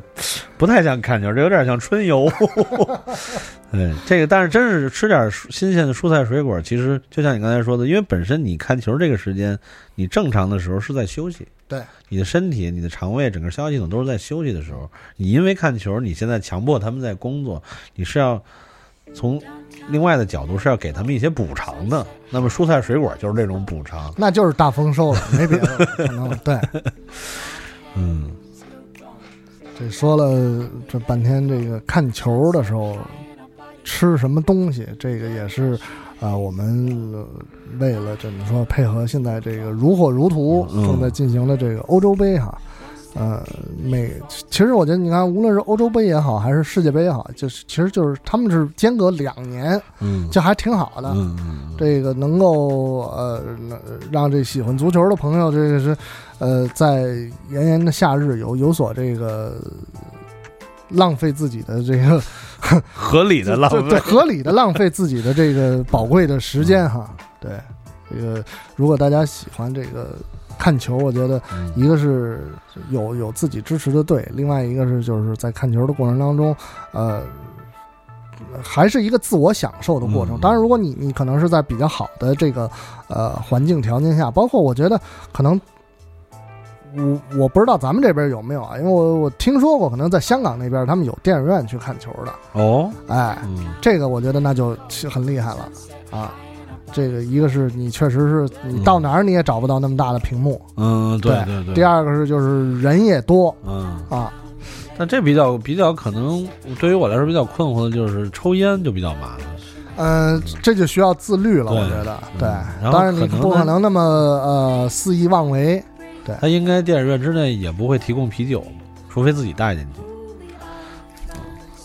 不太像看球，这有点像春游。对，这个但是真是吃点蔬新鲜的蔬菜水果，其实就像你刚才说的，因为本身你看球这个时间，你正常的时候是在休息，对，你的身体、你的肠胃、整个消化系统都是在休息的时候。你因为看球，你现在强迫他们在工作，你是要从另外的角度是要给他们一些补偿的。那么蔬菜水果就是这种补偿。那就是大丰收了，没别的，可能对。嗯，这说了这半天，这个看球的时候吃什么东西，这个也是啊、我们呃为了怎么说配合现在这个如火如荼嗯正在进行的这个欧洲杯哈。呃，每其实我觉得，你看，无论是欧洲杯也好，还是世界杯也好，就是其实就是他们是间隔两年，嗯就还挺好的。嗯嗯这个能够呃让这喜欢足球的朋友，这个是呃在炎炎的夏日有有所这个浪费自己的这个 合理的浪费 对对合理的浪费自己的这个宝贵的时间哈。对，这个如果大家喜欢这个看球，我觉得嗯一个是有有自己支持的队，另外一个是就是在看球的过程当中，呃。还是一个自我享受的过程。嗯当然，如果你你可能是在比较好的这个呃环境条件下，包括我觉得可能我我不知道咱们这边有没有啊，因为我我听说过，可能在香港那边他们有电影院去看球的。哦，哎，嗯这个我觉得那就很厉害了啊。这个一个是你确实是你到哪儿你也找不到那么大的屏幕，嗯，对对对。第二个是就是人也多，嗯啊，但这比较比较可能对于我来说比较困惑的就是抽烟就比较麻烦。嗯，这就需要自律了，我觉得。对，当然你不可能那么呃肆意妄为。对，他应该电影院之内也不会提供啤酒，除非自己带进去。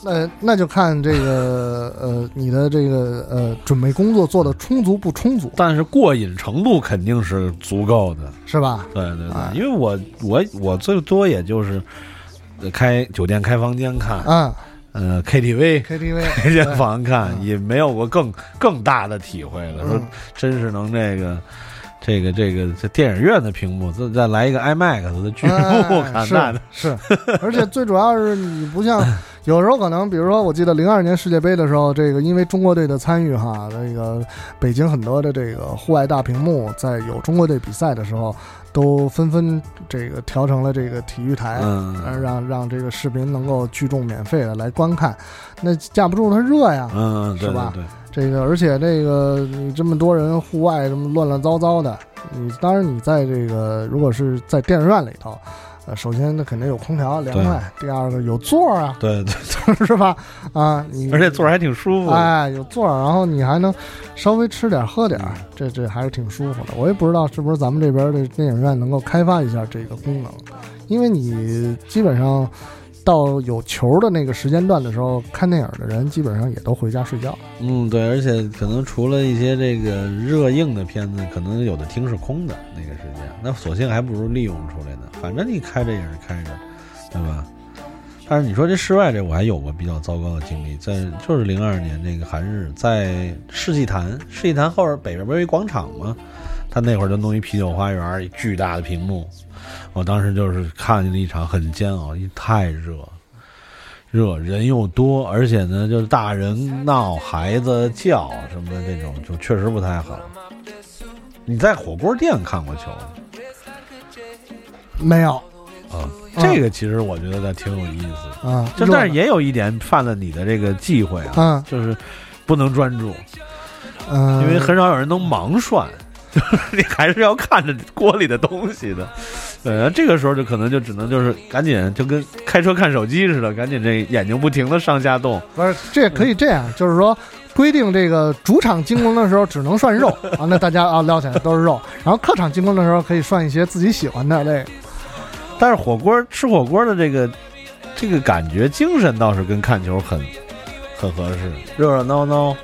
那那就看这个呃，你的这个呃准备工作做的充足不充足。但是过瘾程度肯定是足够的，是吧？对对对，因为我我我最多也就是开酒店开房间看，嗯，呃 KTV KTV 开间房看，也没有过更更大的体会了。说真是能这个。这个这个这电影院的屏幕，再再来一个 IMAX 的巨幕，看 那的是，而且最主要是你不像 有时候可能，比如说我记得零二年世界杯的时候，这个因为中国队的参与哈，这个北京很多的这个户外大屏幕，在有中国队比赛的时候，都纷纷这个调成了这个体育台，嗯，让让这个视频能够聚众免费的来观看，那架不住它热呀，嗯，是吧？对。这个，而且这个你这么多人户外这么乱乱糟糟的，你当然你在这个如果是在电影院里头，呃，首先那肯定有空调凉快，第二个有座啊，对对，是吧？啊，你而且座还挺舒服，哎，有座，然后你还能稍微吃点喝点，这这还是挺舒服的。我也不知道是不是咱们这边的电影院能够开发一下这个功能，因为你基本上。到有球的那个时间段的时候，看电影的人基本上也都回家睡觉。嗯，对，而且可能除了一些这个热映的片子，可能有的厅是空的那个时间，那索性还不如利用出来呢。反正你开着也是开着，对吧？但是你说这室外这，我还有过比较糟糕的经历，在就是零二年那个寒日，在世纪坛，世纪坛后边北边不是一广场吗？他那会儿就弄一啤酒花园，巨大的屏幕。我当时就是看见了一场很煎熬，因为太热，热人又多，而且呢，就是大人闹、孩子叫什么的这种，就确实不太好。你在火锅店看过球？没有啊，这个其实我觉得挺有意思的啊。就但是也有一点犯了你的这个忌讳啊，就是不能专注，嗯，因为很少有人能盲涮。你还是要看着锅里的东西的，呃，这个时候就可能就只能就是赶紧就跟开车看手机似的，赶紧这眼睛不停的上下动。不是，这也可以这样，就是说规定这个主场进攻的时候只能涮肉啊，那大家啊撩起来都是肉，然后客场进攻的时候可以涮一些自己喜欢的这。但是火锅吃火锅的这个这个感觉精神倒是跟看球很很合适，热热闹闹。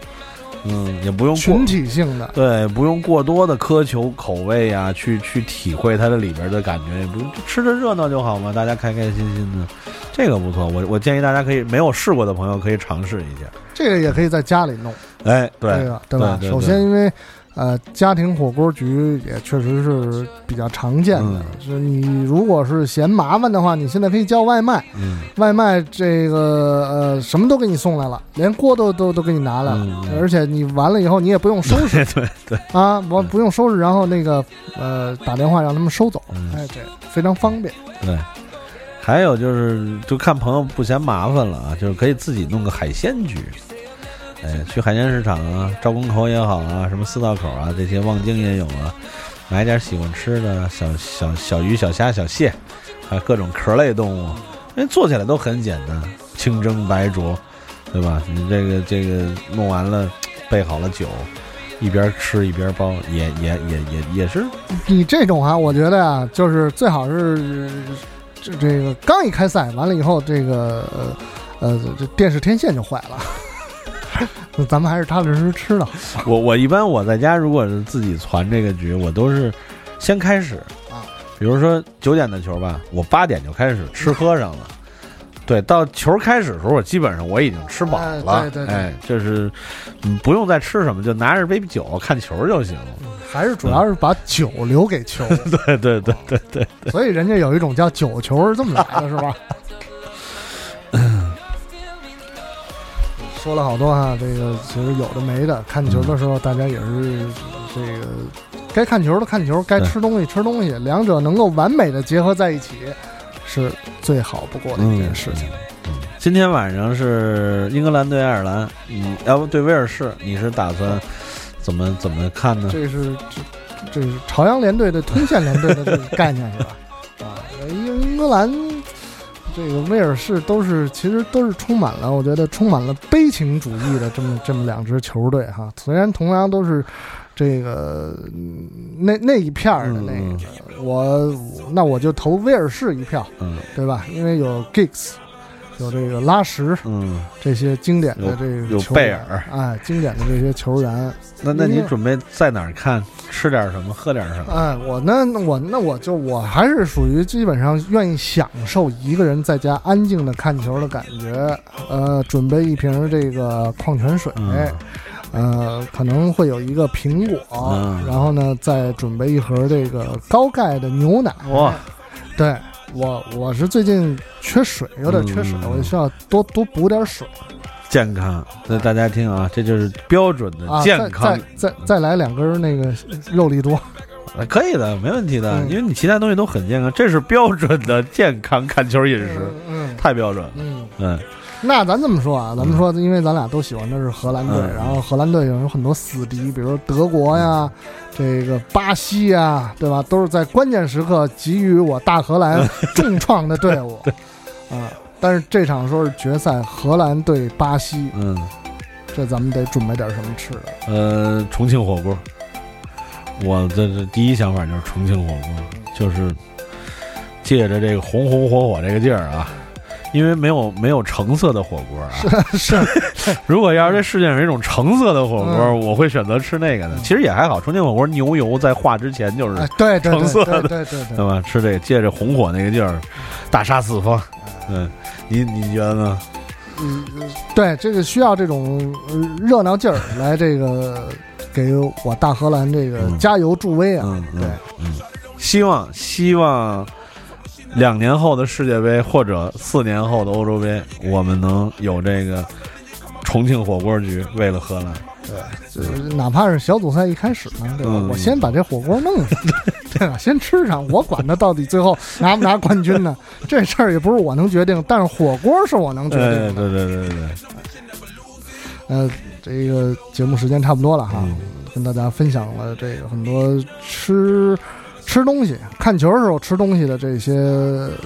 嗯，也不用群体性的，对，不用过多的苛求口味呀，去去体会它的里边的感觉，也不用吃着热闹就好嘛，大家开开心心的，这个不错。我我建议大家可以没有试过的朋友可以尝试一下，这个也可以在家里弄，哎，对，对吧？首先因为。呃，家庭火锅局也确实是比较常见的。是你如果是嫌麻烦的话，你现在可以叫外卖。嗯，外卖这个呃什么都给你送来了，连锅都都都给你拿来了，而且你完了以后你也不用收拾。对对啊，我不用收拾，然后那个呃打电话让他们收走。哎，这非常方便。对，还有就是就看朋友不嫌麻烦了啊，就是可以自己弄个海鲜局。哎，去海鲜市场啊，赵公口也好啊，什么四道口啊，这些望京也有啊，买点喜欢吃的小小小鱼、小虾、小蟹，还有各种壳类动物，因为，做起来都很简单，清蒸白灼，对吧？你这个这个弄完了，备好了酒，一边吃一边包，也也也也也是。你这种啊，我觉得啊，就是最好是这这个刚一开赛完了以后，这个呃呃，这电视天线就坏了。咱们还是踏踏实实吃了。我我一般我在家如果是自己攒这个局，我都是先开始啊，比如说九点的球吧，我八点就开始吃喝上了。对，到球开始的时候，我基本上我已经吃饱了。对对，哎，就是不用再吃什么，就拿着杯酒看球就行了。还是主要是把酒留给球。对对对对对。所以人家有一种叫酒球是这么来的，是吧？说了好多哈，这个其实有的没的。看球的时候，大家也是这个该看球的看球，该吃东西吃东西，两者能够完美的结合在一起，是最好不过的一件事情。嗯，今天晚上是英格兰对爱尔兰，你要不对威尔士，你是打算怎么怎么看呢？这是这这是朝阳联队的通县联队的这个概念是吧？啊，英英格兰。这个威尔士都是，其实都是充满了，我觉得充满了悲情主义的这么这么两支球队哈。虽然同样都是这个那那一片儿的那个，我那我就投威尔士一票，嗯对吧？因为有 Giggs。有这个拉什，嗯，这些经典的这个有贝尔，哎，经典的这些球员。那那你准备在哪儿看？吃点什么？喝点什么？哎，我那我那我就我还是属于基本上愿意享受一个人在家安静的看球的感觉。呃，准备一瓶这个矿泉水，呃，可能会有一个苹果，然后呢，再准备一盒这个高钙的牛奶。哇，对。我我是最近缺水，有点缺水，我就需要多多补点水。健康，那大家听啊，这就是标准的健康。再再再来两根那个肉粒多，可以的，没问题的，因为你其他东西都很健康，这是标准的健康看球饮食，嗯，太标准，嗯。嗯。那咱这么说啊，咱们说，因为咱俩都喜欢的是荷兰队，然后荷兰队有有很多死敌，比如德国呀，这个巴西呀，对吧？都是在关键时刻给予我大荷兰重创的队伍。啊。但是这场说是决赛，荷兰对巴西，嗯，这咱们得准备点什么吃的？呃，重庆火锅。我这这第一想法就是重庆火锅，就是借着这个红红火火这个劲儿啊。因为没有没有橙色的火锅啊，是是。如果要是这世界上有一种橙色的火锅，我会选择吃那个的。其实也还好，重庆火锅牛油在化之前就是对橙色的，对对对，对吧？吃这个借着红火那个劲儿，大杀四方。嗯，你你觉得呢？嗯，对，这个需要这种热闹劲儿来这个给我大荷兰这个加油助威啊！嗯对，嗯，希望希望。两年后的世界杯或者四年后的欧洲杯，我们能有这个重庆火锅局，为了荷兰，对，哪怕是小组赛一开始呢，对吧？我先把这火锅弄上，对吧？先吃上，我管他到底最后拿不拿冠军呢？这事儿也不是我能决定，但是火锅是我能决定的。对对对对对。呃，这个节目时间差不多了哈，跟大家分享了这个很多吃。吃东西、看球的时候吃东西的这些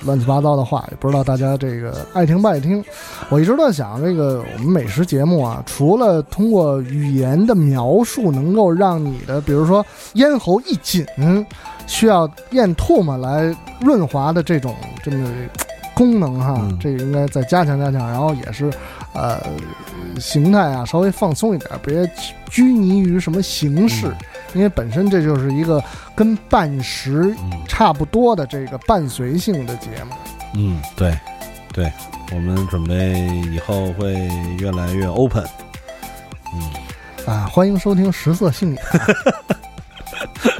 乱七八糟的话，也不知道大家这个爱听不爱听。我一直在想，这个我们美食节目啊，除了通过语言的描述能够让你的，比如说咽喉一紧，需要咽唾沫来润滑的这种这么功能哈，这个应该再加强加强。然后也是，呃，形态啊稍微放松一点，别拘泥于什么形式。因为本身这就是一个跟半时差不多的这个伴随性的节目。嗯，对，对，我们准备以后会越来越 open。嗯，啊，欢迎收听食色性也。